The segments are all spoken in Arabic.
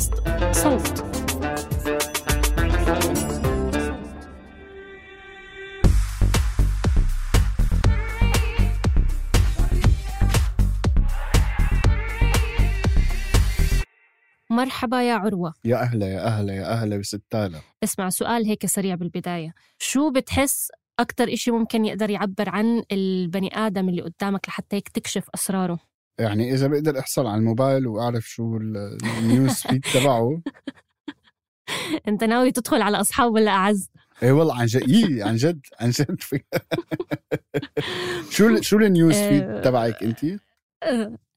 بودكاست صوت. مرحبا يا عروة. يا أهلا يا أهلا يا أهلا بست تالا اسمع سؤال هيك سريع بالبداية. شو بتحس أكتر إشي ممكن يقدر يعبر عن البني آدم اللي قدامك لحتى تكشف أسراره؟ يعني إذا بقدر أحصل على الموبايل وأعرف شو ال- ال news feed تبعه أنت ناوي تدخل على أصحاب ولا أعز اي والله عن جد إيه عن جد عن جد شو شو ال news feed آه. تبعك أنت؟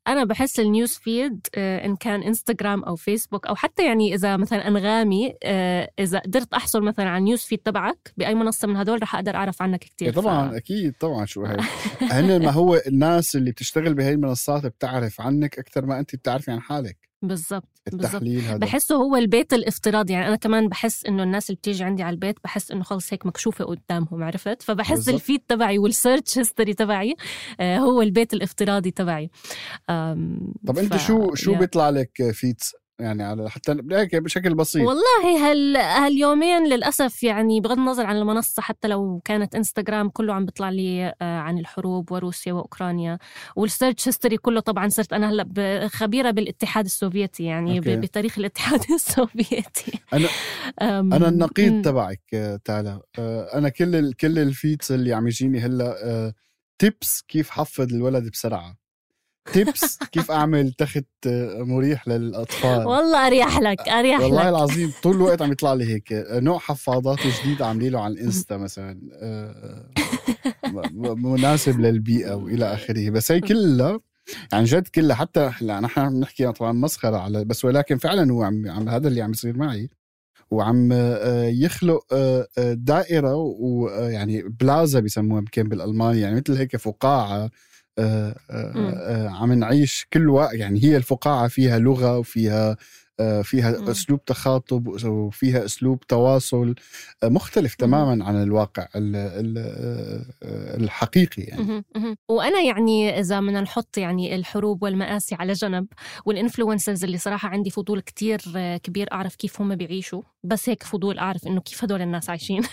أنا بحس ال news feed أه، إن كان إنستغرام أو فيسبوك أو حتى يعني إذا مثلا أنغامي أه، إذا قدرت أحصل مثلا على ال news feed تبعك بأي منصة من هدول رح أقدر أعرف عنك كتير. إيه طبعا ف... أكيد طبعا شو هي. هن ما هو الناس اللي بتشتغل بهي المنصات بتعرف عنك أكثر ما أنت بتعرفي عن حالك. بالضبط التحليل هذا. بحسه هو البيت الافتراضي يعني أنا كمان بحس إنه الناس اللي بتيجي عندي على البيت بحس إنه خلص هيك مكشوفة قدامهم عرفت؟ فبحس بالضبط. ال feed تبعي وال search history تبعي آه، هو البيت الافتراضي تبعي. طب ف- شو شو يا. بيطلع لك feeds يعني على حتى هيك بشكل بسيط والله هال هاليومين للأسف يعني بغض النظر عن المنصة حتى لو كانت انستغرام كله عم بيطلع لي آه، عن الحروب وروسيا وأوكرانيا وال search history كله طبعا صرت أنا هلأ خبيرة بالاتحاد السوفيتي يعني okay. بتاريخ الاتحاد السوفيتي أم، أنا النقيض. تبعك آه، تالا آه، أنا كل ال- كل ال feeds اللي عم يجيني هلأ tips كيف حفظ الولد بسرعة tips كيف أعمل تخت مريح للأطفال؟ والله أريح لك أريح والله لك. العظيم طول الوقت عم يطلع لي هيك نوع حفاضات جديد عاملين له على الإنستا مثلا آه، مناسب للبيئة وإلى آخره. بس هي كلها عن جد كلها حتى هلا نحن عم نحكي طبعا مسخرة على بس ولكن فعلا هو عم, عم هذا اللي عم يصير معي. وعم آه، يخلق آه، دائرة ويعني Blase بيسموها يمكن بالالماني يعني مثل هيك فقاعة عم نعيش كل وقت يعني هي الفقاعة فيها لغة وفيها آه، فيها. أسلوب تخاطب وفيها أسلوب تواصل آه، مختلف تماما عن الواقع ال- ال- آه، الحقيقي يعني. وأنا يعني إذا بدنا نحط يعني الحروب والمآسي على جنب وال influencers اللي صراحة عندي فضول كتير آه، كبير أعرف كيف هم بيعيشوا بس هيك فضول أعرف إنه كيف هدول الناس عايشين.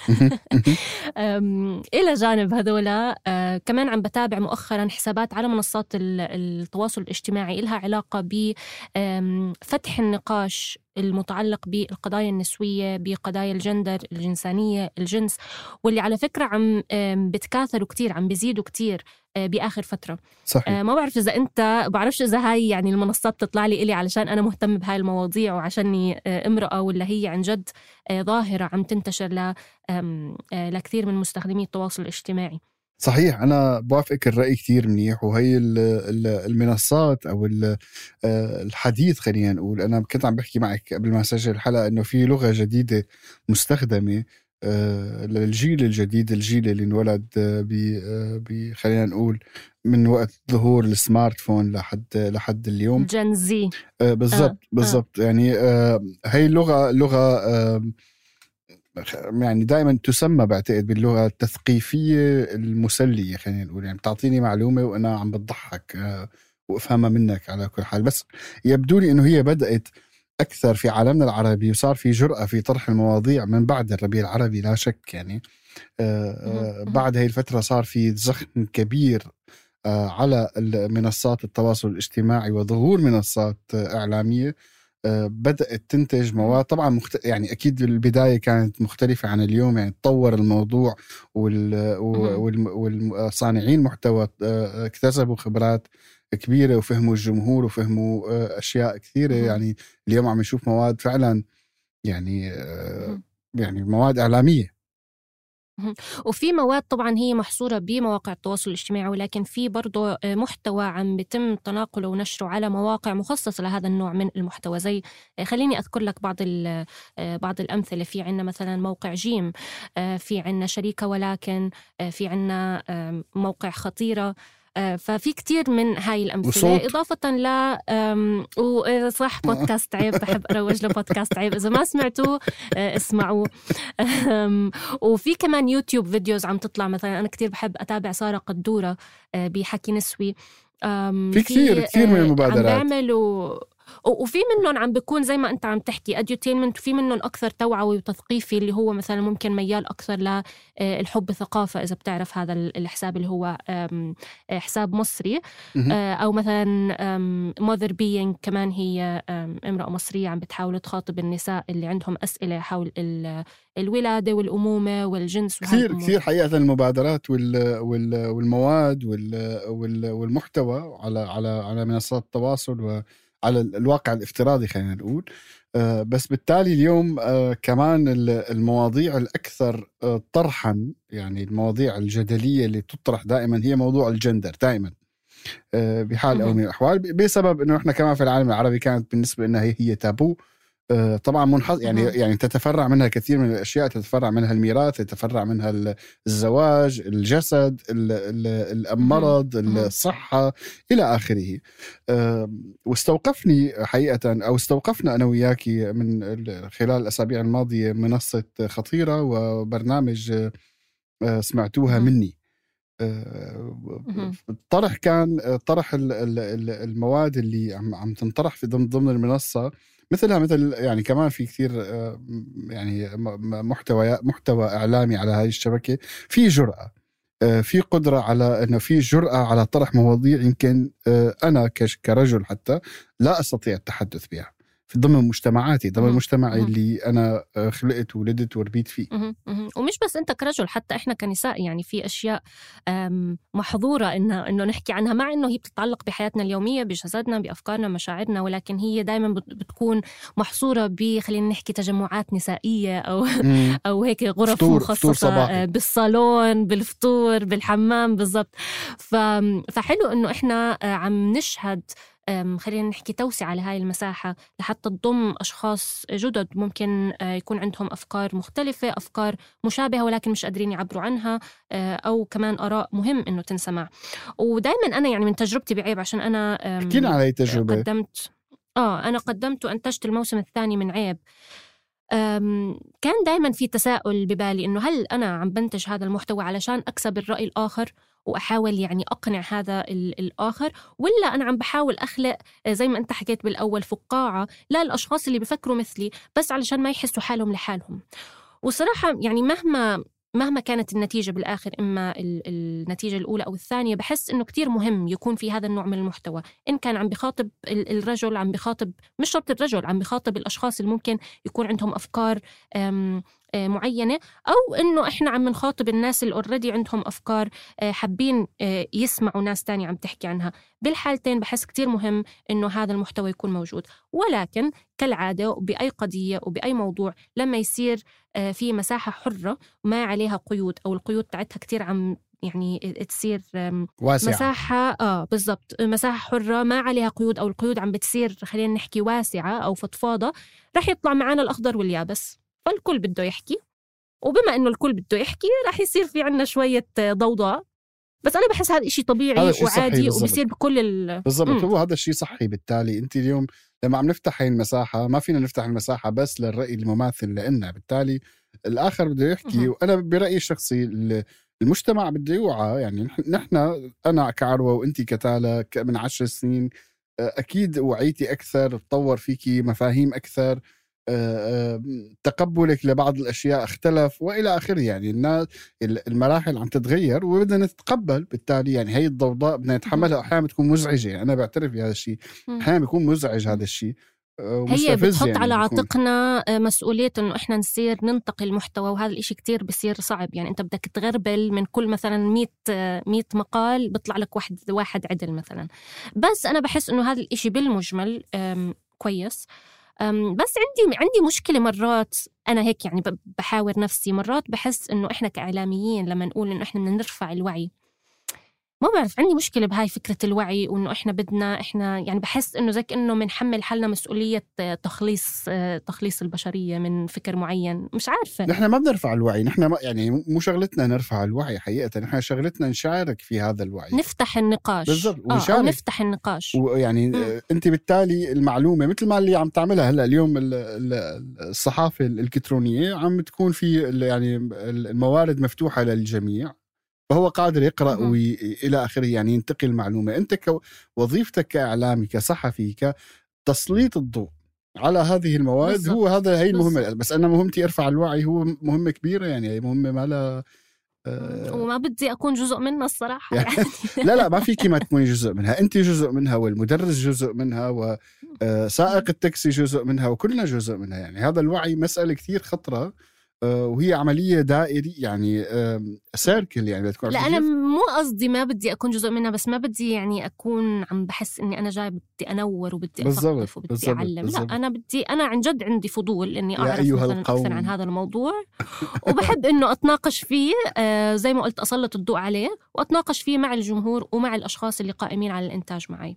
إلى جانب هذولا آه، كمان عم بتابع مؤخرا حسابات على منصات ال- التواصل الاجتماعي إلها علاقة بفتح النقاش المتعلق بالقضايا النسوية بقضايا الجندر الجنسانية الجنس واللي على فكرة عم بتكاثروا كتير عم بيزيدوا كتير آه، بآخر فترة. صحيح. آه، ما بعرف إذا أنت بعرفش إذا هاي يعني المنصات بتطلع لي إلي علشان أنا مهتم بهاي المواضيع وعشاني آه، امرأة ولا هي عن جد ظاهرة عم تنتشر ل لكثير من مستخدمي التواصل الاجتماعي. صحيح أنا بوافقك الرأي كثير منيح وهي ال- ال- المنصات أو آه، الحديث خلينا نقول. أنا كنت عم بحكي معك قبل ما أسجل الحلقة إنه في لغة جديدة مستخدمة آه، للجيل الجديد الجيل اللي انولد آه، ب خلينا نقول من وقت ظهور السمارت فون لحد لحد اليوم. جن زي. آه، بالضبط آه. بالضبط. يعني هي اللغة لغة يعني دائما تسمى بعتقد باللغة التثقيفية المسلية خلينا نقول. يعني بتعطيني معلومة وأنا عم بتضحك آه، وأفهمها منك على كل حال. بس يبدو لي إنه هي بدأت أكثر في عالمنا العربي وصار في جرأة في طرح المواضيع من بعد الربيع العربي لا شك يعني. آه، بعد هاي الفترة صار في زخم كبير على منصات التواصل الاجتماعي وظهور منصات إعلامية. بدأت تنتج مواد طبعا مخت... يعني أكيد البداية كانت مختلفة عن اليوم يعني تطور الموضوع وال... وال... والصانعين محتوى اكتسبوا خبرات كبيرة وفهموا الجمهور وفهموا آه، أشياء كثيرة. يعني اليوم عم نشوف مواد فعلا يعني آه، يعني مواد إعلامية. وفي مواد طبعا هي محصورة بمواقع التواصل الاجتماعي ولكن في برضه آه، محتوى عم بيتم تناقله ونشره على مواقع مخصصة لهذا النوع من المحتوى. زي خليني أذكر لك بعض بعض الأمثلة. في عنا مثلا موقع جيم في عنا شريكة ولكن في عنا موقع خطيرة. آه، ففي كتير من هاي الأمثلة. وصوت. إضافة ل وصح بودكاست عيب. بحب أروج لبودكاست عيب. إذا ما سمعتوه آه، اسمعوه. وفي كمان YouTube videos عم تطلع. مثلا أنا كتير بحب أتابع سارة قدورة آه، بحكي نسوي. في كثير كثير من المبادرات. عم بيعملوا وفي منهم عم بيكون زي ما انت عم تحكي edutainment وفي منهم أكثر توعوي وتثقيفي اللي هو مثلا ممكن ميال أكثر للحب ثقافة إذا بتعرف هذا الحساب اللي هو حساب مصري. آه، أو مثلا Mother Being كمان هي امرأة مصرية عم بتحاول تخاطب النساء اللي عندهم أسئلة حول الولادة والأمومة والجنس كثير كثير حقيقة المبادرات والمواد والمحتوى على على على منصات التواصل على الواقع الافتراضي خلينا نقول. آه، بس بالتالي اليوم آه، كمان المواضيع الأكثر آه، طرحا يعني المواضيع الجدلية اللي تطرح دائما هي موضوع الجندر دائما بحال أو من الأحوال بسبب إنه إحنا كمان في العالم العربي كانت بالنسبة لنا هي هي تابو. طبعا منحص يعني يعني تتفرع منها كثير من الأشياء تتفرع منها الميراث تتفرع منها الزواج الجسد المرض الصحة إلى آخره. واستوقفني حقيقة أو استوقفنا أنا وياكي من خلال الأسابيع الماضية منصة خطيرة وبرنامج آه، سمعتوها مني. الطرح كان طرح المواد اللي عم عم تنطرح في ضمن ضمن المنصة مثلها مثل يعني كمان في كثير آه، يعني محتوى محتوى إعلامي على هذه الشبكة. في جرأة آه، في قدرة على أنه في جرأة على طرح مواضيع يمكن آه، أنا كرجل حتى لا أستطيع التحدث بها. في ضمن مجتمعاتي ضمن مجتمعي اللي أنا آه، خلقت وولدت وربيت فيه. ومش بس أنت كرجل حتى إحنا كنساء يعني في أشياء محظورة انه إنه نحكي عنها. مع إنه هي بتتعلق بحياتنا اليومية بجسدنا بأفكارنا مشاعرنا ولكن هي دائما بتكون محصورة ب خلينا نحكي تجمعات نسائية أو أو هيك غرف فطور مخصصة فطور آه، بالصالون بالفطور بالحمام بالضبط. فحلو إنه إحنا آه، عم نشهد خلينا نحكي توسعة لهاي المساحة لحتى تضم أشخاص جدد. ممكن آه، يكون عندهم أفكار مختلفة أفكار مشابهة ولكن مش قادرين يعبروا عنها آه، أو كمان آراء مهم إنه تنسمع. ودائما أنا يعني من تجربتي بعيب عشان أنا احكينا على تجربة. قدمت آه أنا قدمت وأنتجت الموسم الثاني من عيب. كان دائما في تساؤل ببالي إنه هل أنا عم بنتج هذا المحتوى علشان أكسب الرأي الآخر؟ وأحاول يعني أقنع هذا الآخر ولا أنا عم بحاول أخلق آه، زي ما أنت حكيت بالأول فقاعة للاشخاص اللي بفكروا مثلي بس علشان ما يحسوا حالهم لحالهم. وصراحة يعني مهما مهما كانت النتيجة بالآخر إما النتيجة الأولى أو الثانية بحس إنه كتير مهم يكون في هذا النوع من المحتوى. إن كان عم بخاطب الرجل عم بخاطب مش شرط الرجل عم بخاطب الأشخاص اللي ممكن يكون عندهم أفكار معينة أو إنه إحنا عم نخاطب الناس اللي اوريدي عندهم أفكار آه، حابين آه، يسمعوا ناس تانية عم تحكي عنها. بالحالتين بحس كتير مهم إنه هذا المحتوى يكون موجود. ولكن كالعادة باي قضية وبأي موضوع لما يصير في مساحة حرة ما عليها قيود أو القيود تاعتها كتير عم يعني تصير واسعة. مساحة آه بالضبط مساحة حرة ما عليها قيود أو القيود عم بتصير خلينا نحكي واسعة أو فضفاضة رح يطلع معنا الأخضر واليابس. فالكل بده يحكي. وبما إنه الكل بده يحكي رح يصير في عنا شوية ضوضاء. بس أنا بحس هذا شيء طبيعي وعادي وبصير بكل ال بالضبط. هو هذا الشيء صحي بالتالي. أنت اليوم لما عم نفتح هاي المساحة ما فينا نفتح المساحة بس للرأي المماثل لنا بالتالي الآخر بده يحكي. وأنا برأيي الشخصي المجتمع بده يوعى. يعني نحن أنا كعروة وأنت كتالا من عشر سنين أكيد وعيتي أكثر تطور فيكي مفاهيم أكثر. تقبلك لبعض الأشياء اختلف وإلى آخره. يعني الناس المراحل عم تتغير وبدنا نتقبل بالتالي. يعني هي الضوضاء بدنا نتحملها. أحيانا بتكون مزعجة. يعني أنا بعترف بهذا الشيء. أحيانا بيكون مزعج هذا الشيء. آه، هي بتحط يعني على عاتقنا مسؤولية إنه إحنا نصير ننتقي المحتوى وهذا الإشي كتير بصير صعب. يعني أنت بدك تغربل من كل مثلا 100 100 مقال بيطلع لك واحد واحد عدل مثلا. بس أنا بحس إنه هذا الإشي بالمجمل كويس. بس عندي عندي مشكلة مرات أنا هيك يعني بحاور نفسي مرات بحس إنه إحنا كإعلاميين لما نقول إنه إحنا بدنا نرفع الوعي. ما بعرف عندي مشكلة بهاي فكرة الوعي وإنه إحنا بدنا إحنا يعني بحس إنه زي كأنه بنحمل حالنا مسؤولية تخليص تخليص البشرية من فكر معين. مش عارفة. نحن ما بنرفع الوعي نحن ما يعني مو شغلتنا نرفع الوعي حقيقة نحن شغلتنا نشارك في هذا الوعي. نفتح النقاش. بالضبط ونشارك. آه نفتح النقاش. ويعني م. أنت بالتالي المعلومة مثل ما اللي عم تعملها هلأ اليوم الصحافة الإلكترونية عم تكون في يعني الموارد مفتوحة للجميع. فهو قادر يقرأ والى آخره يعني ينتقل معلومه أنت وظيفتك كاعلامي كصحفي كتسليط الضوء على هذه المواد بالزبط. هو هذا هي المهمة. بس أنا مهمتي أرفع الوعي هو مهمة كبيرة يعني هي مهمة ما لها آه وما بدي أكون جزء منها الصراحة يعني. لا لا ما فيكي ما تكوني جزء منها. انت جزء منها والمدرس جزء منها وسائق آه، التاكسي جزء منها وكلنا جزء منها يعني. هذا الوعي مسألة كثير خطرة. وهي عملية دائري يعني سيركل يعني بتكون لا أنا مو قصدي ما بدي أكون جزء منها بس ما بدي يعني أكون عم بحس إني أنا جاي بدي أنور وبدي اثقف وبدي بالزبط أعلم. بالزبط. لا أنا بدي أنا عن جد عندي فضول إني أعرف مثلا أكثر عن هذا الموضوع. وبحب إنه أتناقش فيه آه زي ما قلت أسلط الضوء عليه وأتناقش فيه مع الجمهور ومع الأشخاص اللي قائمين على الإنتاج معي. آه،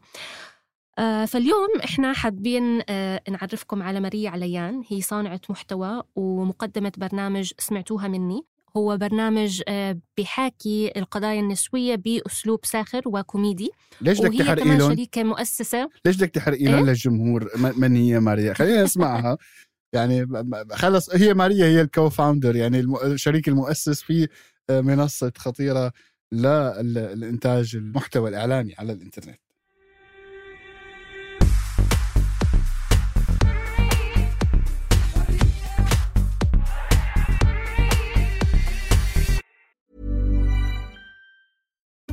فاليوم إحنا حابين آه، نعرفكم على ماريا عليان. هي صانعة محتوى ومقدمة برنامج سمعتوها مني. هو برنامج آه، بحاكي القضايا النسوية بأسلوب ساخر وكوميدي. ليش بدك تحرقي لهم؟ شريكة مؤسسة. ليش بدك تحرقي لهم إيه؟ للجمهور؟ من هي ماريا؟ خلينا نسمعها. يعني خلص هي ماريا هي ال co-founder يعني الشريك المؤسس في منصة خطيرة للإنتاج المحتوى الإعلامي على الإنترنت.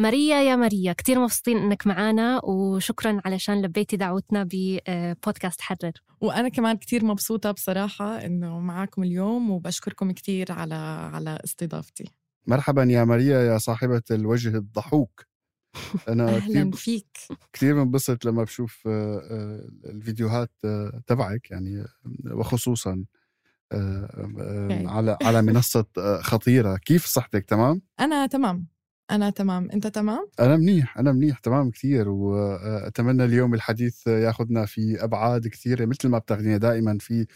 ماريا يا ماريا كتير مبسوطين إنك معنا وشكرا علشان لبيتي دعوتنا ببودكاست حرر. وأنا كمان كتير مبسوطة بصراحة إنه معاكم اليوم وبشكركم كتير على على استضافتي. مرحبا يا ماريا يا صاحبة الوجه الضحوك. أنا أهلا فيك. كثير بنبسط لما بشوف آه، آه، الفيديوهات آه، تبعك يعني وخصوصا. على على منصة خطيرة. كيف صحتك؟ تمام؟ أنا تمام. أنا تمام. أنت تمام؟ أنا منيح أنا منيح. تمام كثير وأتمنى اليوم الحديث ياخذنا في أبعاد كثيرة مثل ما بتاخذينا دائما في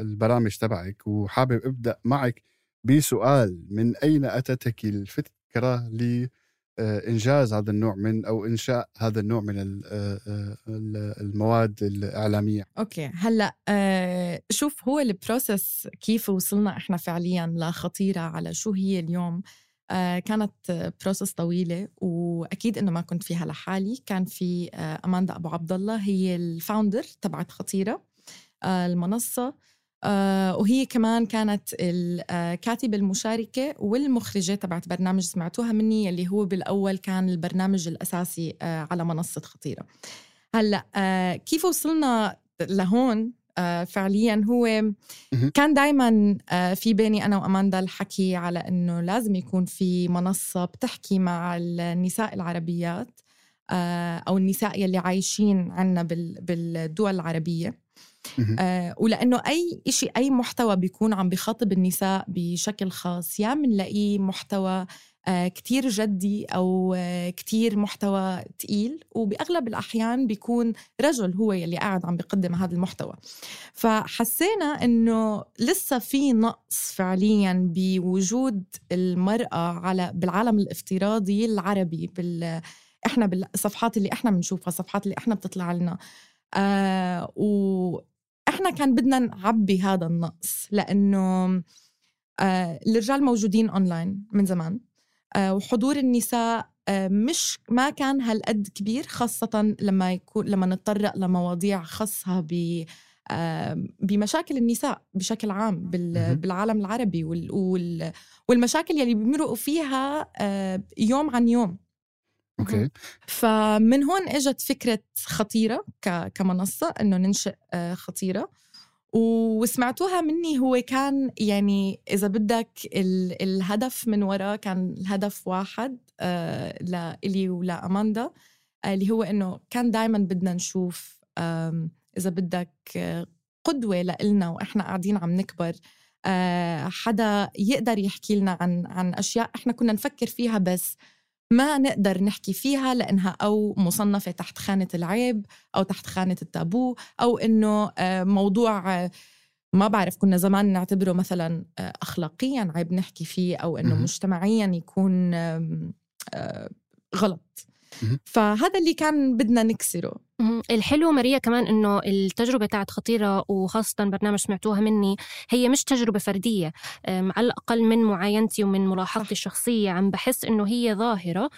البرامج تبعك. وحابب أبدأ معك بسؤال. من أين أتتك الفكرة آه، إنجاز هذا النوع من أو إنشاء هذا النوع من ال- آه، آه، ال- المواد الإعلامية؟ okay. هلأ آه شوف هو ال process كيف وصلنا إحنا فعليا لخطيرة على شو هي اليوم؟ آه كانت process طويلة وأكيد إنه ما كنت فيها لحالي. كان في آه أماندا أبو عبد الله هي ال founder تبعت خطيرة آه المنصة. آه وهي كمان كانت الكاتبة المشاركة والمخرجة تبعت برنامج سمعتوها مني اللي هو بالأول كان البرنامج الأساسي آه على منصة خطيرة. آه كيف وصلنا لهون؟ آه فعليا هو. كان دائما آه في بيني أنا وأماندا الحكي على إنه لازم يكون في منصة بتحكي مع النساء العربيات آه أو النساء يلي عايشين عنا بال- بالدول العربية. آه ولأنه أي شيء أي محتوى بيكون عم بخاطب النساء بشكل خاص يا منلاقيه محتوى آه كتير جدي أو آه كتير محتوى تقيل وبأغلب الأحيان بيكون رجل هو يلي قاعد عم بيقدم هذا المحتوى. فحسينا إنه لسه في نقص فعليا بوجود المرأة على بالعالم الافتراضي العربي بال إحنا بالصفحات اللي إحنا بنشوفها الصفحات اللي إحنا بتطلع لنا. آه وإحنا كان بدنا نعبي هذا النقص لأنه آه الرجال موجودين اونلاين من زمان. آه وحضور النساء آه مش ما كان هالقد كبير خاصة لما يكون لما نتطرق لمواضيع خاصة ب آه، بمشاكل النساء بشكل عام. بالعالم العربي وال- وال- والمشاكل يلي بيمرقوا فيها آه، يوم عن يوم. أوكي. فمن هون إجت فكرة خطيرة كمنصة إنه ننشئ آه، خطيرة. وسمعتوها مني هو كان يعني إذا بدك ال- الهدف من وراه كان الهدف واحد آه، لإلي ولاماندا آه، اللي هو إنه كان دائما بدنا نشوف آم، إذا بدك آه، قدوة لإلنا وإحنا قاعدين عم نكبر آه، حدا يقدر يحكي لنا عن عن أشياء إحنا كنا نفكر فيها بس. ما نقدر نحكي فيها لأنها أو مصنفة تحت خانة العيب أو تحت خانة التابو أو إنه آه، موضوع آه، ما بعرف كنا زمان نعتبره مثلا آه، اخلاقيا عيب نحكي فيه أو إنه مهم. مجتمعيا يكون غلط. فهذا اللي كان بدنا نكسره. الحلو ماريا كمان إنه التجربة تاعت خطيرة وخاصة برنامج سمعتوها مني هي مش تجربة فردية. على الأقل من معاينتي ومن ملاحظتي الشخصية عم بحس إنه هي ظاهرة.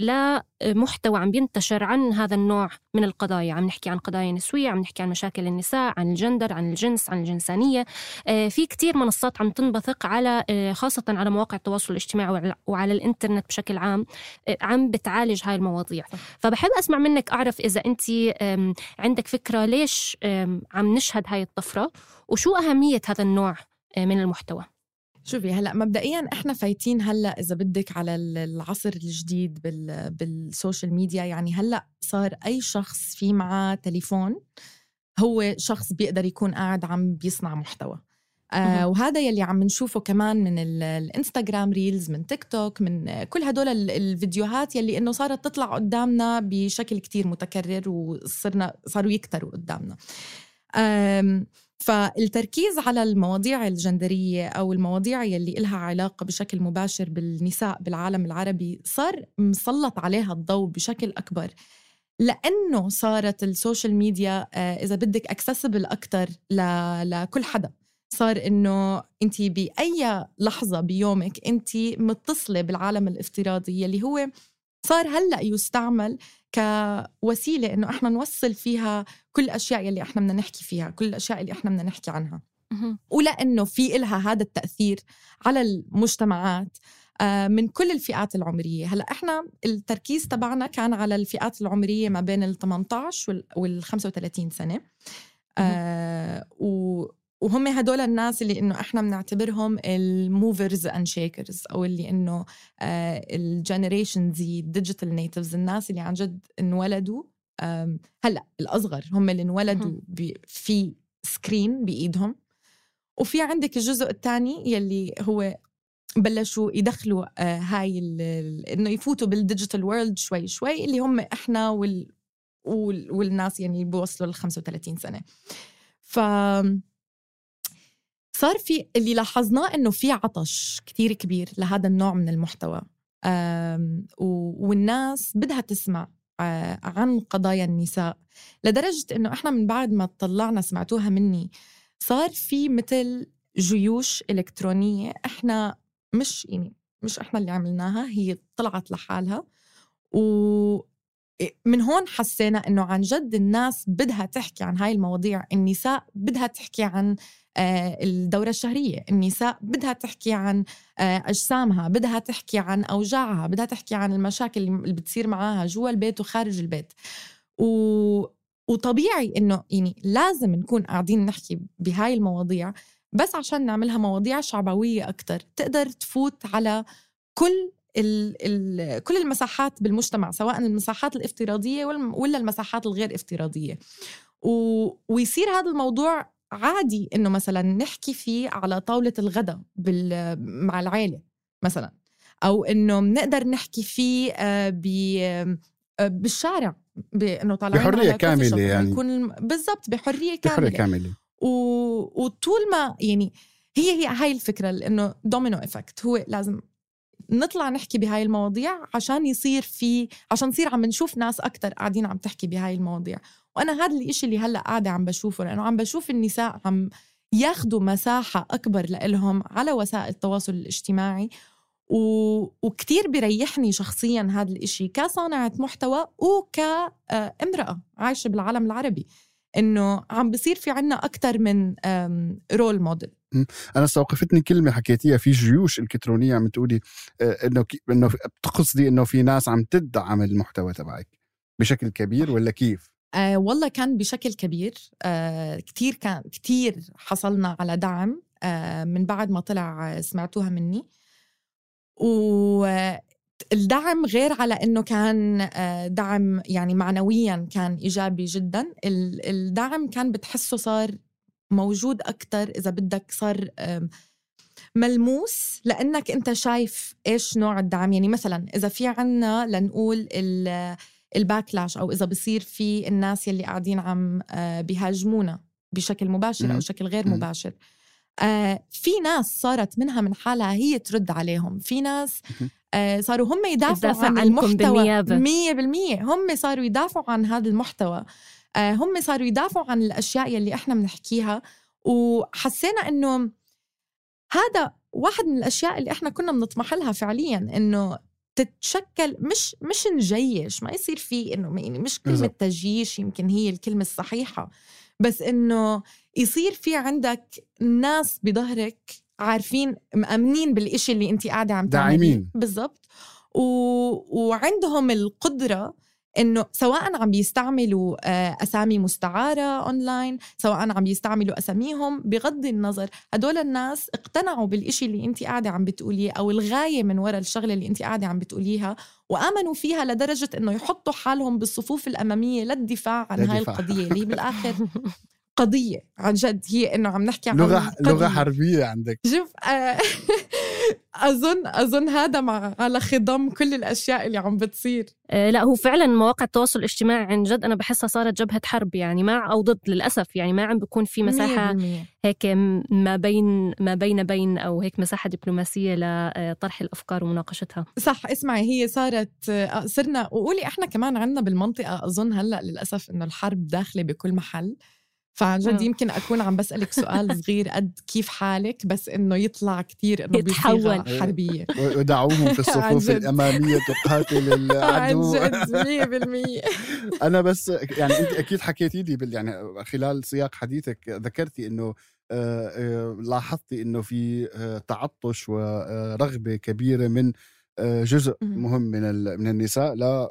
لا محتوى عم بينتشر عن هذا النوع من القضايا. عم نحكي عن قضايا نسوية عم نحكي عن مشاكل النساء عن الجندر عن الجنس عن الجنسانية. آه، في كتير منصات عم تنبثق على آه، خاصة على مواقع التواصل الاجتماعي وعلى- الإنترنت بشكل عام آه، عم بتعالج هاي المواضيع. فبحب أسمع منك أعرف إذا أنت عندك فكرة ليش عم نشهد هاي الطفرة وشو أهمية هذا النوع من المحتوى؟ شوفي هلأ مبدئيا إحنا فايتين هلأ إذا بدك على ال- العصر الجديد بال بال social media. يعني هلأ صار أي شخص في معاه تليفون هو شخص بيقدر يكون قاعد عم بيصنع محتوى. آه. وهذا يلي عم نشوفه كمان من ال- الإنستغرام reels من تيك توك من آه، كل هدول ال- الفيديوهات يلي إنه صارت تطلع قدامنا بشكل كتير متكرر وصرنا صاروا يكتروا قدامنا. آم، فالتركيز على المواضيع الجندرية أو المواضيع يلي إلها علاقة بشكل مباشر بالنساء بالعالم العربي صار مسلط عليها الضوء بشكل أكبر. لأنه صارت ال social media آه، إذا بدك accessible أكتر لكل حدا. صار إنه أنت بأي لحظة بيومك أنت متصلة بالعالم الافتراضي يلي هو صار هلأ يستعمل كوسيلة إنه إحنا نوصل فيها كل الأشياء يلي إحنا بدنا نحكي فيها كل الأشياء اللي إحنا بدنا نحكي عنها. مهم. ولأنه في إلها هذا التأثير على المجتمعات آه، من كل الفئات العمرية. هلأ إحنا التركيز تبعنا كان على الفئات العمرية ما بين ال 18 وال- وال 35 سنة. آه و وهم هدول الناس اللي إنه إحنا بنعتبرهم ال movers and shakers أو اللي إنه ال generation Z ال digital natives الناس اللي عن جد انولدوا هلأ الأصغر هم اللي انولدوا في screen بإيدهم. وفي عندك الجزء الثاني يلي هو بلشوا يدخلوا آه، هاي إنه يفوتوا بال digital world شوي شوي اللي هم إحنا وال وال- والناس يعني بيوصلوا ل 35 سنة. ف صار في اللي لاحظناه إنه في عطش كتير كبير لهذا النوع من المحتوى. و- والناس بدها تسمع آه، عن قضايا النساء. لدرجة إنه إحنا من بعد ما طلعنا سمعتوها مني صار في مثل جيوش إلكترونية إحنا مش يعني مش إحنا اللي عملناها هي طلعت لحالها. ومن هون حسينا إنه عن جد الناس بدها تحكي عن هاي المواضيع. النساء بدها تحكي عن آه، الدورة الشهرية. النساء بدها تحكي عن آه، أجسامها بدها تحكي عن أوجاعها بدها تحكي عن المشاكل اللي بتصير معاها جوا البيت وخارج البيت. و... وطبيعي إنه يعني لازم نكون قاعدين نحكي بهاي المواضيع بس عشان نعملها مواضيع شعبوية أكتر. تقدر تفوت على كل ال ال كل المساحات بالمجتمع سواء المساحات الافتراضية والم- ولا المساحات الغير افتراضية. و... ويصير هذا الموضوع عادي إنه مثلا نحكي فيه على طاولة الغداء بال... مع العيلة مثلا. أو إنه بنقدر نحكي فيه آه، ب آه، بالشارع بانه طالعين coffee shop، يعني. الم- بالضبط بحرية بحرية كاملة. كاملة. و... وطول ما يعني هي هي هاي الفكرة لإنه domino effect هو لازم نطلع نحكي بهاي المواضيع عشان يصير في عشان نصير عم نشوف ناس أكتر قاعدين عم تحكي بهاي المواضيع. وأنا هذا الإشي اللي هلأ قاعدة عم بشوفه لأنه عم بشوف النساء عم ياخدوا مساحة أكبر لإلهم على وسائل التواصل الاجتماعي. و... وكتير بيريحني شخصيا هذا الإشي كصانعة محتوى وكامرأة عايشة بالعالم العربي إنه عم بصير في عنا أكتر من رول موديل أنا استوقفتني كلمة حكيتيها في جيوش إلكترونية عم تقولي آه، إنه إنه بتقصدي إنه في ناس عم تدعم المحتوى تبعك بشكل كبير ولا كيف؟ آه والله كان بشكل كبير. آه كتير كان كتير حصلنا على دعم آه من بعد ما طلع سمعتوها مني. والدعم غير على إنه كان آه دعم يعني معنويا كان إيجابي جدا. ال- الدعم كان بتحسه صار موجود أكثر إذا بدك صار ملموس لأنك أنت شايف إيش نوع الدعم يعني مثلا إذا في عنا لنقول ال- الباكلاش أو إذا بصير في الناس يلي قاعدين عم آه، بيهاجمونا بشكل مباشر مم. أو شكل غير. مباشر آه، في ناس صارت منها من حالها هي ترد عليهم في ناس. آه، صاروا هم يدافعوا عن المحتوى بالنيابة. مية بالمية هم صاروا يدافعوا عن هذا المحتوى هم صاروا يدافعوا عن الأشياء يلي إحنا بنحكيها وحسينا إنه هذا واحد من الأشياء اللي إحنا كنا بنطمح لها فعليا إنه تتشكل مش مش نجيش ما يصير في إنه يعني مش كلمة. تجيش يمكن هي الكلمة الصحيحة بس إنه يصير في عندك ناس بظهرك عارفين مأمنين بالإشي اللي انت قاعدة عم تعمليه. بالضبط و... وعندهم القدرة إنه سواء عم بيستعملوا آه، أسامي مستعارة اونلاين سواء عم بيستعملوا أساميهم بغض النظر هدول الناس اقتنعوا بالإشي اللي انت قاعدة عم بتقوليه أو الغاية من وراء الشغلة اللي انت قاعدة عم بتقوليها وآمنوا فيها لدرجة إنه يحطوا حالهم بالصفوف الأمامية للدفاع عن هاي. القضية اللي بالآخر قضية عن جد هي إنه عم نحكي عن لغه قضية. لغه حربية عندك شوف آه، اظن أظن هذا مع على خضم كل الأشياء اللي عم بتصير. آه، لا هو فعلا مواقع التواصل الاجتماعي عن جد أنا بحسها صارت جبهة حرب يعني مع أو ضد للأسف. يعني ما عم بيكون في مساحة 100%. هيك ما بين ما بين بين أو هيك مساحة دبلوماسية لطرح الأفكار ومناقشتها. صح اسمعي هي صارت آه، صرنا وقولي إحنا كمان عندنا بالمنطقة أظن هلأ للأسف إنه الحرب داخلة بكل محل. فعن جد آه. يمكن أكون عم بسألك سؤال صغير قد كيف حالك بس إنه يطلع كثير إنه يتحول. حربية ودعوهم في عن الصفوف. الأمامية تقاتل عن العدو جد 100% أنا بس يعني أنت أكيد حكيتي لي يعني خلال سياق حديثك ذكرتي إنه آه، آه، لاحظتي إنه في تعطش ورغبة كبيرة من جزء مهم. من ال- من النساء لا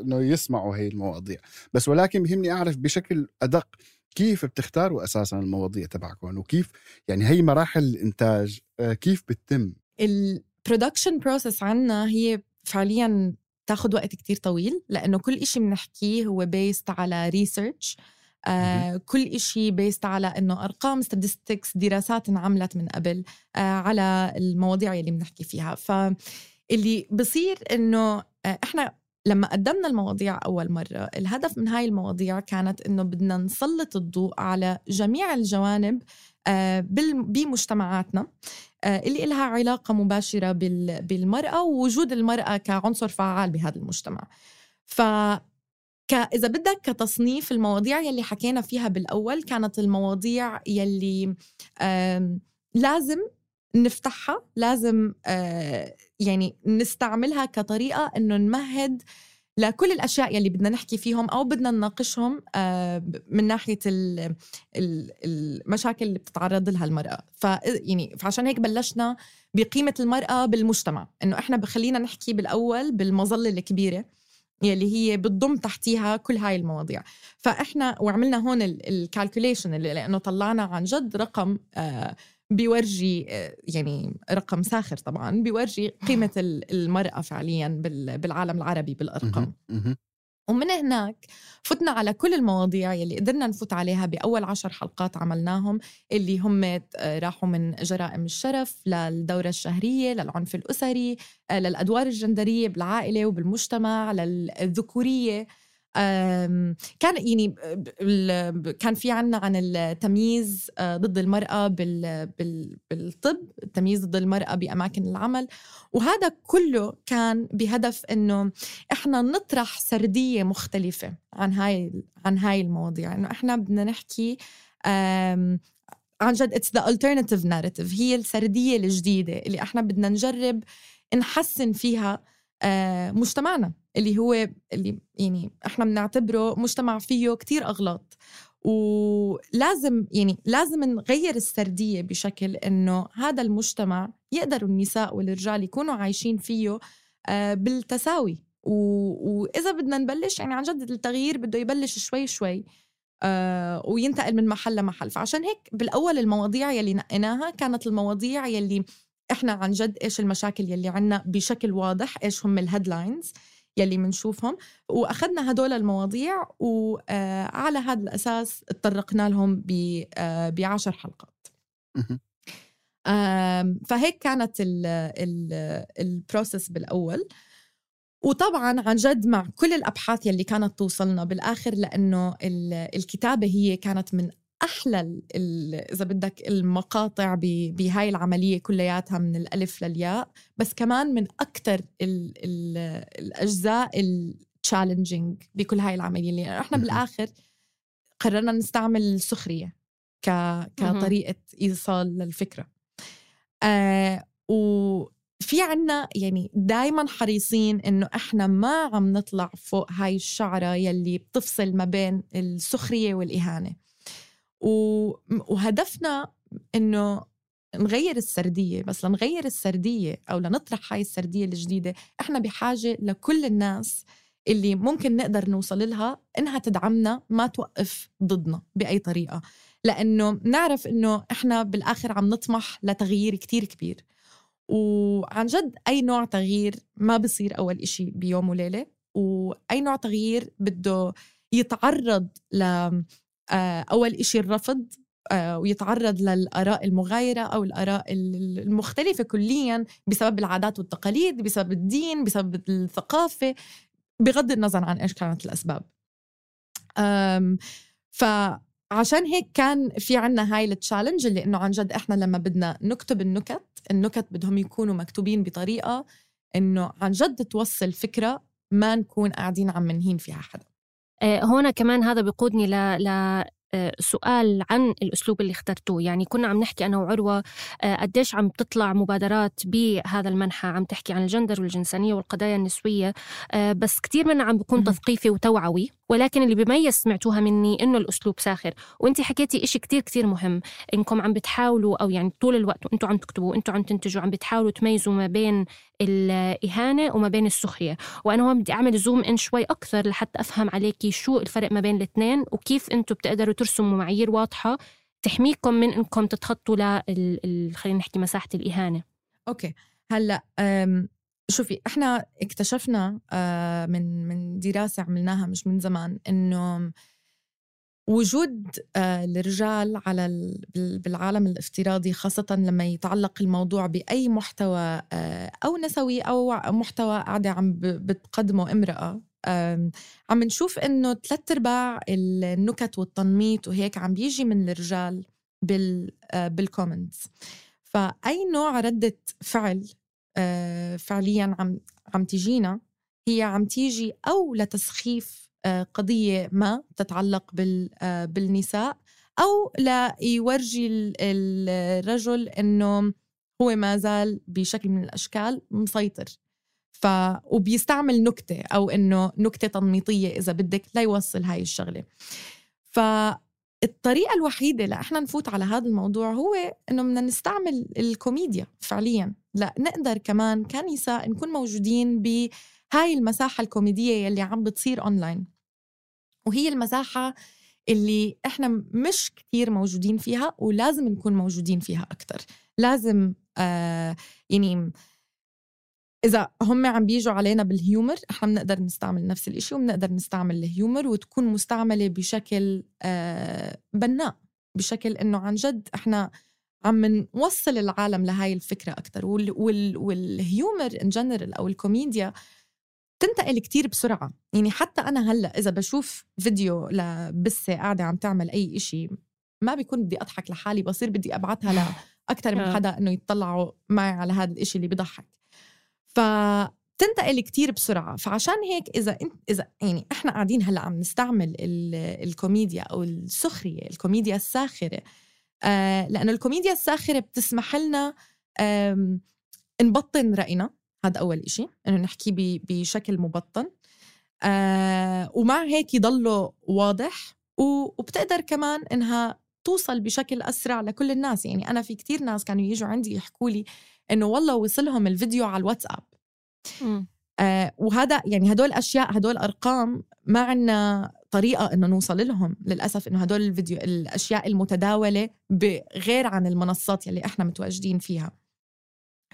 إنه يسمعوا هي المواضيع بس ولكن بهمني أعرف بشكل أدق كيف بتختاروا أساسا المواضيع تبعكم وكيف يعني هي مراحل الإنتاج آه، كيف بتتم؟ ال production process عنا هي فعليا تاخذ وقت كتير طويل لأنه كل إشي بنحكيه هو based على research آه كل إشي بيست على إنه أرقام statistics دراسات انعملت من قبل آه على المواضيع اللي بنحكي فيها. فاللي بصير إنه آه إحنا لما قدمنا المواضيع أول مرة الهدف من هاي المواضيع كانت إنه بدنا نسلط الضوء على جميع الجوانب آه، بمجتمعاتنا آه، اللي لها علاقة مباشرة بالمرأة ووجود المرأة كعنصر فعال بهذا المجتمع ف. إذا بدك كتصنيف المواضيع يلي حكينا فيها بالأول كانت المواضيع يلي لازم نفتحها لازم آه، يعني نستعملها كطريقة إنه نمهد لكل الأشياء يلي بدنا نحكي فيهم أو بدنا نناقشهم آه، من ناحية المشاكل اللي بتتعرض لها المرأة. يعني فعشان هيك بلشنا بقيمة المرأة بالمجتمع. إنه إحنا بخلينا نحكي بالأول بالمظلة الكبيرة يلي هي بتضم تحتيها كل هاي المواضيع. فإحنا وعملنا هون ال calculation لأنه طلعنا عن جد رقم آه بيورجي يعني رقم ساخر طبعا بيورجي قيمة المرأة فعليا بالعالم العربي بالأرقام. ومن هناك فتنا على كل المواضيع يلي قدرنا نفوت عليها بأول عشر حلقات عملناهم اللي هم راحوا من جرائم الشرف للدورة الشهرية للعنف الأسري للأدوار الجندرية بالعائلة وبالمجتمع للذكورية. كان يعني كان في عنا عن التمييز آه، ضد المرأة بالطب التمييز ضد المرأة بأماكن العمل. وهذا كله كان بهدف إنه إحنا نطرح سردية مختلفة عن هاي عن هاي المواضيع. إنه إحنا بدنا نحكي عن جد it's the alternative narrative. هي السردية الجديدة اللي إحنا بدنا نجرب نحسن فيها آه، مجتمعنا. اللي هو اللي يعني إحنا بنعتبره مجتمع فيه كتير أغلاط. ولازم يعني لازم نغير السردية بشكل إنه هذا المجتمع يقدروا النساء والرجال يكونوا عايشين فيه آه، بالتساوي. و... وإذا بدنا نبلش يعني عن جد التغيير بده يبلش شوي شوي آه وينتقل من محل لمحل. فعشان هيك بالأول المواضيع يلي نقيناها كانت المواضيع يلي إحنا عن جد إيش المشاكل يلي عنا بشكل واضح إيش هم ال headlines يلي منشوفهم. وأخذنا هدول المواضيع وعلى آه، هذا الأساس تطرقنا لهم بعشر حلقات. فهيك كانت ال process بالأول. وطبعا عن جد مع كل الأبحاث يلي كانت توصلنا بالآخر لأنه الكتابة هي كانت من أحلى إذا بدك المقاطع بهاي العملية كلياتها من الألف للياء بس كمان من أكثر الأجزاء التشالنجينج بكل هاي العملية. اللي إحنا بالآخر قررنا نستعمل السخريه ك... كطريقة إيصال للفكرة. آه وفي عنا يعني دايما حريصين إنه إحنا ما عم نطلع فوق هاي الشعرة يلي بتفصل ما بين السخرية والإهانة. وهدفنا إنه نغير السردية بس لنغير السردية أو لنطرح هاي السردية الجديدة إحنا بحاجة لكل الناس اللي ممكن نقدر نوصل لها إنها تدعمنا ما توقف ضدنا بأي طريقة. لأنه نعرف إنه إحنا بالآخر عم نطمح لتغيير كتير كبير. وعن جد أي نوع تغيير ما بصير أول إشي بيوم وليلة وأي نوع تغيير بده يتعرض ل أول إشي الرفض آه، ويتعرض للآراء المغايرة أو الآراء المختلفة كليا بسبب العادات والتقاليد بسبب الدين بسبب الثقافة بغض النظر عن إيش كانت الأسباب. فعشان هيك كان في عنا هاي التشالنج اللي إنه عن جد إحنا لما بدنا نكتب النكت النكت بدهم يكونوا مكتوبين بطريقة إنه عن جد توصل فكرة ما نكون قاعدين عم منهين فيها حدا. آه، هنا كمان هذا بيقودني ل... ل... آه، سؤال عن الأسلوب اللي اخترتوه. يعني كنا عم نحكي أنا وعروة آه، قديش عم تطلع مبادرات بهذا المنحى. عم تحكي عن الجندر والجنسانية والقضايا النسوية. بس كثير منها عم بيكون تثقيفي وتوعوي. ولكن اللي بيميز سمعتوها مني إنه الأسلوب ساخر. وأنت حكيتي إشي كتير كتير مهم. إنكم عم بتحاولوا أو يعني طول الوقت وأنتم عم تكتبوا وأنتم عم تنتجوا عم بتحاولوا تميزوا ما بين الإهانة وما بين السخرية. وأنا هون بدي أعمل zoom in شوي أكثر لحتى أفهم عليكي شو الفرق ما بين الاثنين وكيف أنتم بتقدروا ترسموا معايير واضحة تحميكم من إنكم تتخطوا ل خلينا نحكي مساحة الإهانة. أوكي. هلأ شوفي إحنا اكتشفنا آه، من من دراسة عملناها مش من زمان إنه وجود آه، الرجال على بالعالم الافتراضي خاصة لما يتعلق الموضوع بأي محتوى آه، أو نسوي أو محتوى قاعدة عم بتقدمه امرأة عم نشوف إنه ثلاث أرباع النكت والتنميط وهيك عم بيجي من الرجال بال comments فأي نوع ردة فعل آه، فعليا عم عم تجينا هي عم تيجي أو لتسخيف آه، قضية ما تتعلق آه، بالنساء أو ليورجي الرجل إنه هو ما زال بشكل من الأشكال مسيطر. ف وبيستعمل نكتة أو إنه نكتة تنميطية إذا بدك ليوصل هاي الشغلة. فالطريقة الوحيدة لإحنا نفوت على هذا الموضوع هو إنه بدنا نستعمل الكوميديا فعليا. لا نقدر كمان كنساء نكون موجودين بهاي المساحة الكوميدية يلي عم بتصير أونلاين وهي المساحة اللي إحنا مش كتير موجودين فيها ولازم نكون موجودين فيها أكتر. لازم آه يعني إذا هم عم بيجوا علينا بال humor إحنا بنقدر نستعمل نفس الإشي وبنقدر نستعمل ال humor وتكون مستعملة بشكل آه بناء بشكل إنه عن جد إحنا عم نوصل العالم لهاي الفكرة أكتر. وال وال وال humor in general أو الكوميديا تنتقل كتير بسرعة. يعني حتى أنا هلأ إذا بشوف فيديو لبسّة قاعدة عم تعمل أي إشي ما بيكون بدي أضحك لحالي بصير بدي أبعتها لأكثر من حدا إنه يطلعوا معي على هذا الإشي اللي بضحك فتنتقل كتير بسرعة. فعشان هيك إذا انت إذا يعني إحنا قاعدين هلأ عم نستعمل الكوميديا أو السخرية الكوميديا الساخرة آه لأنه الكوميديا الساخرة بتسمح لنا نبطن رأينا. هذا أول إشي إنه نحكي بشكل مبطن. آه ومع هيك يضله واضح وبتقدر كمان إنها توصل بشكل أسرع لكل الناس. يعني أنا في كتير ناس كانوا يجوا عندي يحكوا لي إنه والله وصلهم الفيديو على الواتساب. آه وهذا يعني هدول أشياء هدول أرقام ما عنا طريقة إنه نوصل لهم للأسف إنه هدول الفيديو الأشياء المتداولة غير عن المنصات يلي إحنا متواجدين فيها.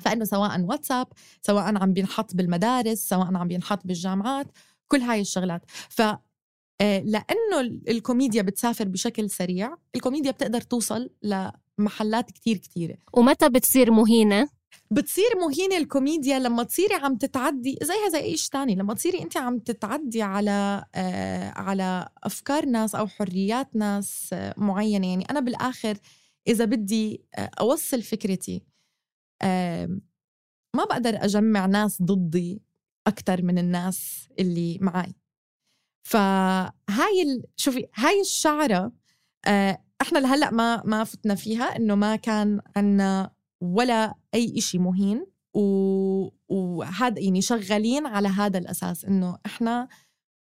فإنه سواء واتساب سواء عم بينحط بالمدارس سواء عم بينحط بالجامعات كل هاي الشغلات. ف آه، لأنه الكوميديا بتسافر بشكل سريع الكوميديا بتقدر توصل لمحلات كتير كتيرة. ومتى بتصير مهينة؟ بتصير مهينة الكوميديا لما تصيري عم تتعدي زيها زي إيش تاني لما تصيري انت عم تتعدي على آه على أفكار ناس أو حريات ناس آه معينة. يعني أنا بالآخر إذا بدي آه أوصل فكرتي ما بقدر أجمع ناس ضدي أكثر من الناس اللي معي فهاي. شوفي هاي الشعرة آه إحنا لهلأ ما ما فتنا فيها إنه ما كان عنا ولا أي إشي مهين وهذا يعني شغالين على هذا الأساس إنه إحنا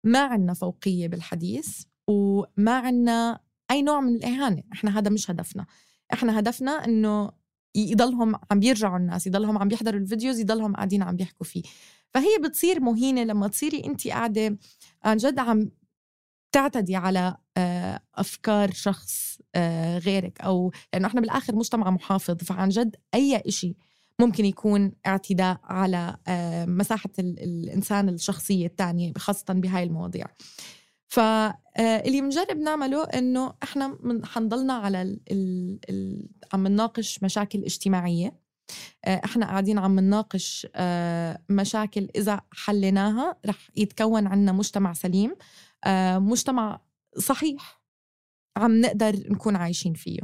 ما عنا فوقية بالحديث وما عنا أي نوع من الإهانة إحنا هذا مش هدفنا إحنا هدفنا إنه يضلهم عم بيرجعوا الناس يضلهم عم بيحضروا الفيديوز يضلهم قاعدين عم بيحكوا فيه. فهي بتصير مهينة لما تصيري انت قاعدة عن جد عم تعتدي على آه، أفكار شخص آه، غيرك أو لأنه إحنا بالآخر مجتمع محافظ فعن جد أي شيء ممكن يكون اعتداء على آه، مساحة الإنسان الشخصية الثانية خاصة بهاي المواضيع. فاللي بنجرب نعمله إنه إحنا حنضلنا على ال ال ال عم نناقش مشاكل اجتماعية. إحنا قاعدين عم نناقش مشاكل إذا حليناها رح يتكون عنا مجتمع سليم. مجتمع صحيح عم نقدر نكون عايشين فيه.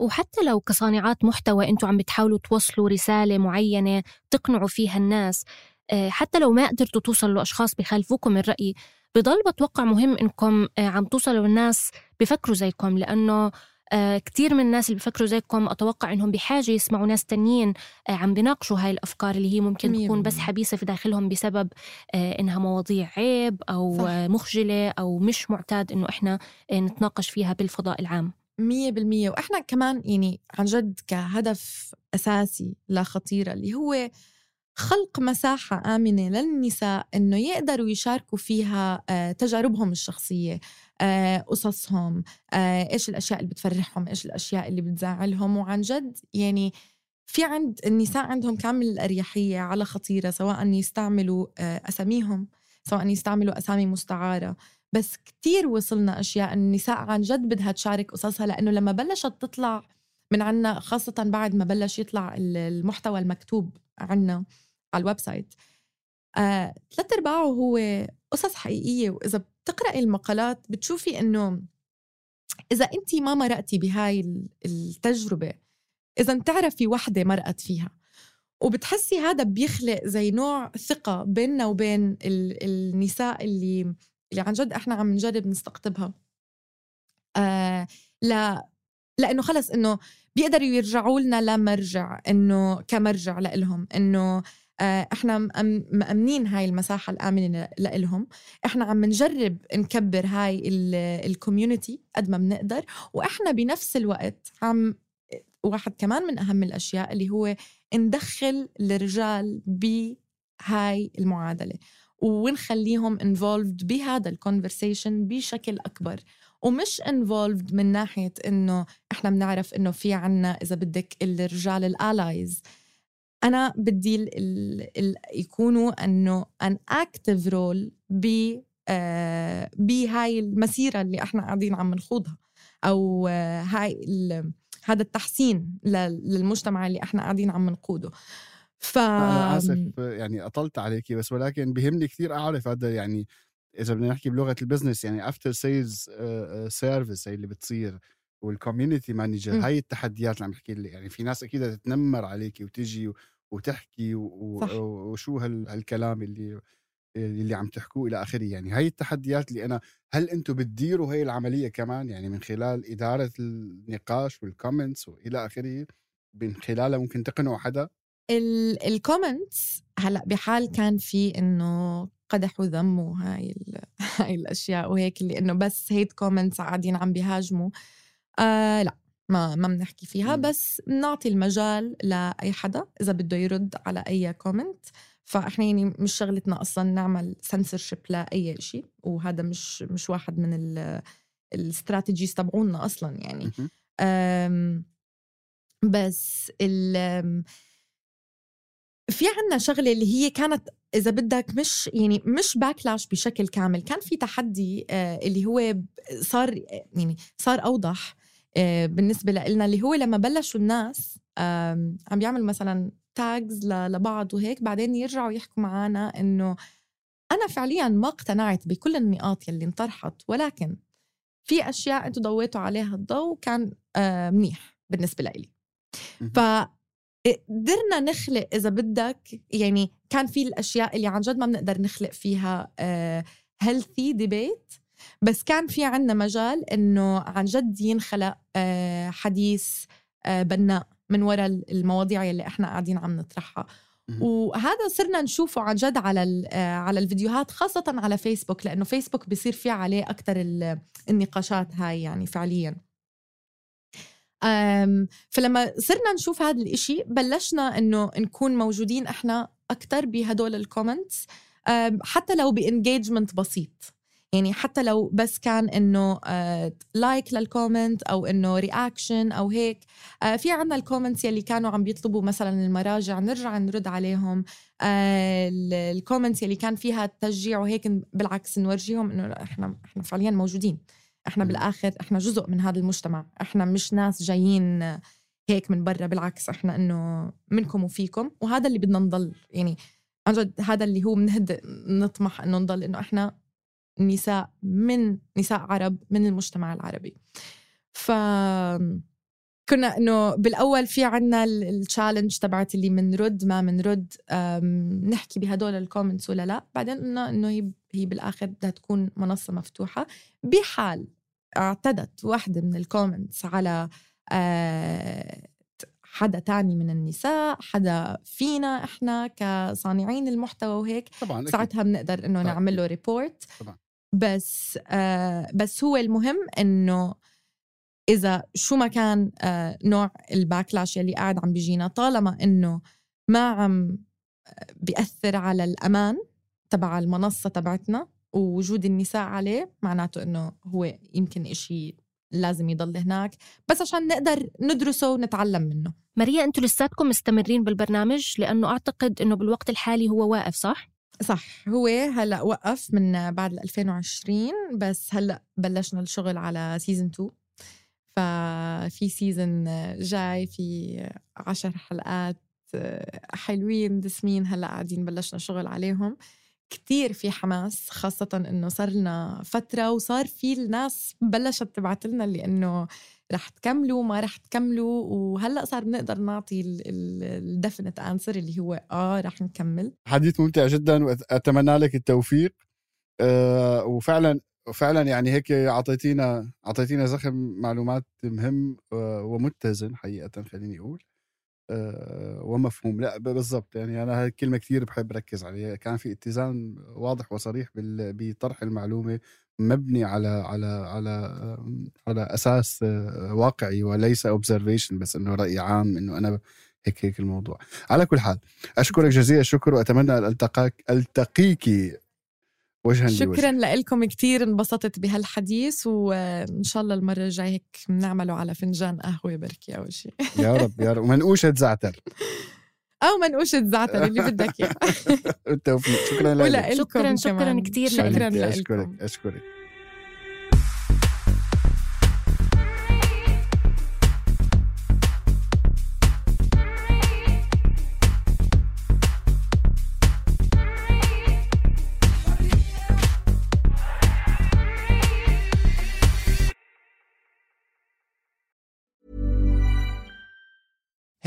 وحتى لو كصانعات محتوى أنتم عم بتحاولوا توصلوا رسالة معينة تقنعوا فيها الناس آه، حتى لو ما قدرتوا توصلوا لأشخاص بخالفوكم الرأي بضل بتوقع مهم إنكم آه، عم توصلوا للناس بفكروا زيكم لأنه آه، كتير من الناس اللي بفكروا زيكم أتوقع إنهم بحاجة يسمعوا ناس تانيين آه، عم بيناقشوا هاي الأفكار اللي هي ممكن تكون بس حبيسة في داخلهم بسبب آه، إنها مواضيع عيب أو صح. مخجلة أو مش معتاد إنه إحنا نتناقش فيها بالفضاء العام. مية بالمية. وإحنا كمان يعني عن جد كهدف أساسي لا خطيرة اللي هو خلق مساحة آمنة للنساء إنه يقدروا يشاركوا فيها تجاربهم الشخصية آه، قصصهم آه، إيش الأشياء اللي بتفرحهم إيش الأشياء اللي بتزعلهم. وعن جد يعني في عند النساء عندهم كامل الأريحية على خطيرة سواء يستعملوا آه، أساميهم سواء يستعملوا أسامي مستعارة. بس كتير وصلنا أشياء النساء عن جد بدها تشارك قصصها لأنه لما بلشت تطلع من عنا خاصة بعد ما بلش يطلع المحتوى المكتوب عنا على ال website. آه، ثلاث أرباعه هو قصص حقيقية وإذا بتقرأي المقالات بتشوفي إنه إذا انت ما مرقتي بهاي التجربة إذا بتعرفي وحدة مرقت فيها. وبتحسي هذا بيخلق زي نوع ثقة بيننا وبين ال- النساء اللي اللي عن جد إحنا عم نجرب نستقطبها. آه لا لأنه خلص إنه بيقدروا يرجعوا لنا لمرجع إنه كمرجع لإلهم إنه إحنا مأم- مأمنين هاي المساحة الآمنة لإلهم. إحنا عم نجرب نكبر هاي ال community قد ما بنقدر وإحنا بنفس الوقت عم واحد كمان من أهم الأشياء اللي هو ندخل الرجال بهاي المعادلة ونخليهم involved بهذا ال conversation بشكل أكبر. ومش involved من ناحية إنه إحنا بنعرف إنه في عنا إذا بدك الرجال الاليز أنا بدي ال ال يكونوا إنه an active role ب آه بهاي المسيرة اللي إحنا قاعدين عم نخوضها. أو آه هاي هذا التحسين لل- للمجتمع اللي إحنا قاعدين عم نقوده. ف أنا آسف يعني أطلت عليكي بس ولكن بيهمني كثير أعرف هذا يعني إذا بدنا نحكي بلغة ال business يعني after sales service هي اللي بتصير. وال community manager م. هاي التحديات اللي عم بحكي لك يعني في ناس أكيد تتنمر عليكي وتجي وتحكي و- صح. وشو هال- هالكلام اللي اللي عم تحكوه إلى آخره يعني هاي التحديات اللي أنا هل أنتم بتديروا هاي العملية كمان يعني من خلال إدارة النقاش وال comments وإلى آخره من خلالها ممكن تقنعوا حدا ال comments هلأ بحال كان في إنه قدح وذم وهاي هاي الأشياء وهيك اللي إنه بس hate comments قاعدين عم بيهاجموا آه لا ما ما بنحكي فيها. بس بنعطي المجال لأي حدا إذا بده يرد على أي comment فإحنا يعني مش شغلتنا أصلا نعمل سنسورشيب لأي شيء وهذا مش مش واحد من ال- ال strategies تبعونا أصلا يعني. بس ال في عنا شغلة اللي هي كانت إذا بدك مش يعني مش باكلاش بشكل كامل. كان في تحدي آه، اللي هو صار يعني صار أوضح آه، بالنسبة لنا اللي هو لما بلشوا الناس عم بيعملوا مثلا تاجز لبعض وهيك بعدين يرجعوا يحكوا معنا إنه أنا فعليا ما اقتنعت بكل النقاط يلي انطرحت ولكن في أشياء أنتوا ضويتوا عليها الضوء كان آه، منيح بالنسبة لإلي. ف قدرنا نخلق إذا بدك يعني كان في الأشياء اللي عن جد ما بنقدر نخلق فيها healthy debate بس كان في عنا مجال إنه عن جد ينخلق آه، حديث آه، بناء من وراء المواضيع اللي إحنا قاعدين عم نطرحها. وهذا صرنا نشوفه عن جد على آه، على الفيديوهات خاصة على فيسبوك لأنه فيسبوك بيصير فيه عليه أكتر ال- النقاشات هاي يعني فعلياً. فلما صرنا نشوف هذا الإشي بلشنا إنه نكون موجودين إحنا أكتر بهدول ال comments حتى لو ب engagement بسيط. يعني حتى لو بس كان إنه like لل comment أو إنه reaction أو هيك آه، في عنا ال comments يلي كانوا عم بيطلبوا مثلا المراجع نرجع نرد عليهم آه، ال- ال comments يلي كان فيها تشجيع وهيك بالعكس نورجيهم إنه إحنا إحنا فعليا موجودين. إحنا. بالآخر إحنا جزء من هذا المجتمع. إحنا مش ناس جايين هيك من برا بالعكس إحنا إنه منكم وفيكم. وهذا اللي بدنا نضل يعني عن جد هذا اللي هو بنهد نطمح إنه نضل إنه إحنا نساء من نساء عرب من المجتمع العربي ف كنا إنه بالأول في عنا ال challenge تبعت اللي منرد ما منرد نحكي بهدول ال comments ولا لا بعدين قلنا إنه هي هي بالآخر بدها تكون منصة مفتوحة بحال اعتدت واحدة من ال comments على آه، حدا تاني من النساء حدا فينا إحنا كصانعين المحتوى وهيك طبعا. ساعتها بنقدر إنه. نعمل له report طبعاً. بس آه بس هو المهم إنه إذا شو ما كان آه نوع ال backlash يلي قاعد عم بيجينا طالما إنه ما عم بيأثر على الأمان تبع المنصة تبعتنا ووجود النساء عليه معناته إنه هو يمكن إشي لازم يضل هناك. بس عشان نقدر ندرسه ونتعلم منه. ماريا أنتوا لساتكم مستمرين بالبرنامج؟ لأنه أعتقد إنه بالوقت الحالي هو واقف صح؟ صح. هو هلأ وقف من بعد ال 2020 بس هلأ بلشنا الشغل على season 2 ففي سيزون جاي في عشر حلقات حلوين دسمين هلأ قاعدين بلشنا شغل عليهم. كتير في حماس خاصة إنه صار لنا فترة وصار في الناس بلشت تبعت لنا اللي إنه رح تكملوا ما رح تكملوا وهلأ صار بنقدر نعطي ال definite answer اللي هو آه رح نكمل. حديث ممتع جدا وأتمنى لك التوفيق. أه وفعلا فعلا يعني هيك أعطيتينا أعطيتينا زخم معلومات مهم آه، ومتزن حقيقة خليني أقول. آه، ومفهوم. لا بالضبط. يعني أنا هاي الكلمة كثير بحب ركز عليها. كان في اتزان واضح وصريح بطرح المعلومة مبني على على على على أساس آه، واقعي وليس اوبزرفيشن بس إنه رأي عام إنه أنا هيك هيك الموضوع. على كل حال أشكرك جزيل الشكر وأتمنى أن ألتقاك التقيكي وجها شكرا لكم كثير انبسطت بهالحديث وإن شاء الله المرة الجاية هيك بنعمله على فنجان قهوة بركي أو شيء. يا رب يا رب. ومنقوشه زعتر. أو منقوشه زعتر اللي بدك إياه. بالتوفيق شكرا لك. شكرا شكرا كثير شكرا لك. أشكرك أشكرك.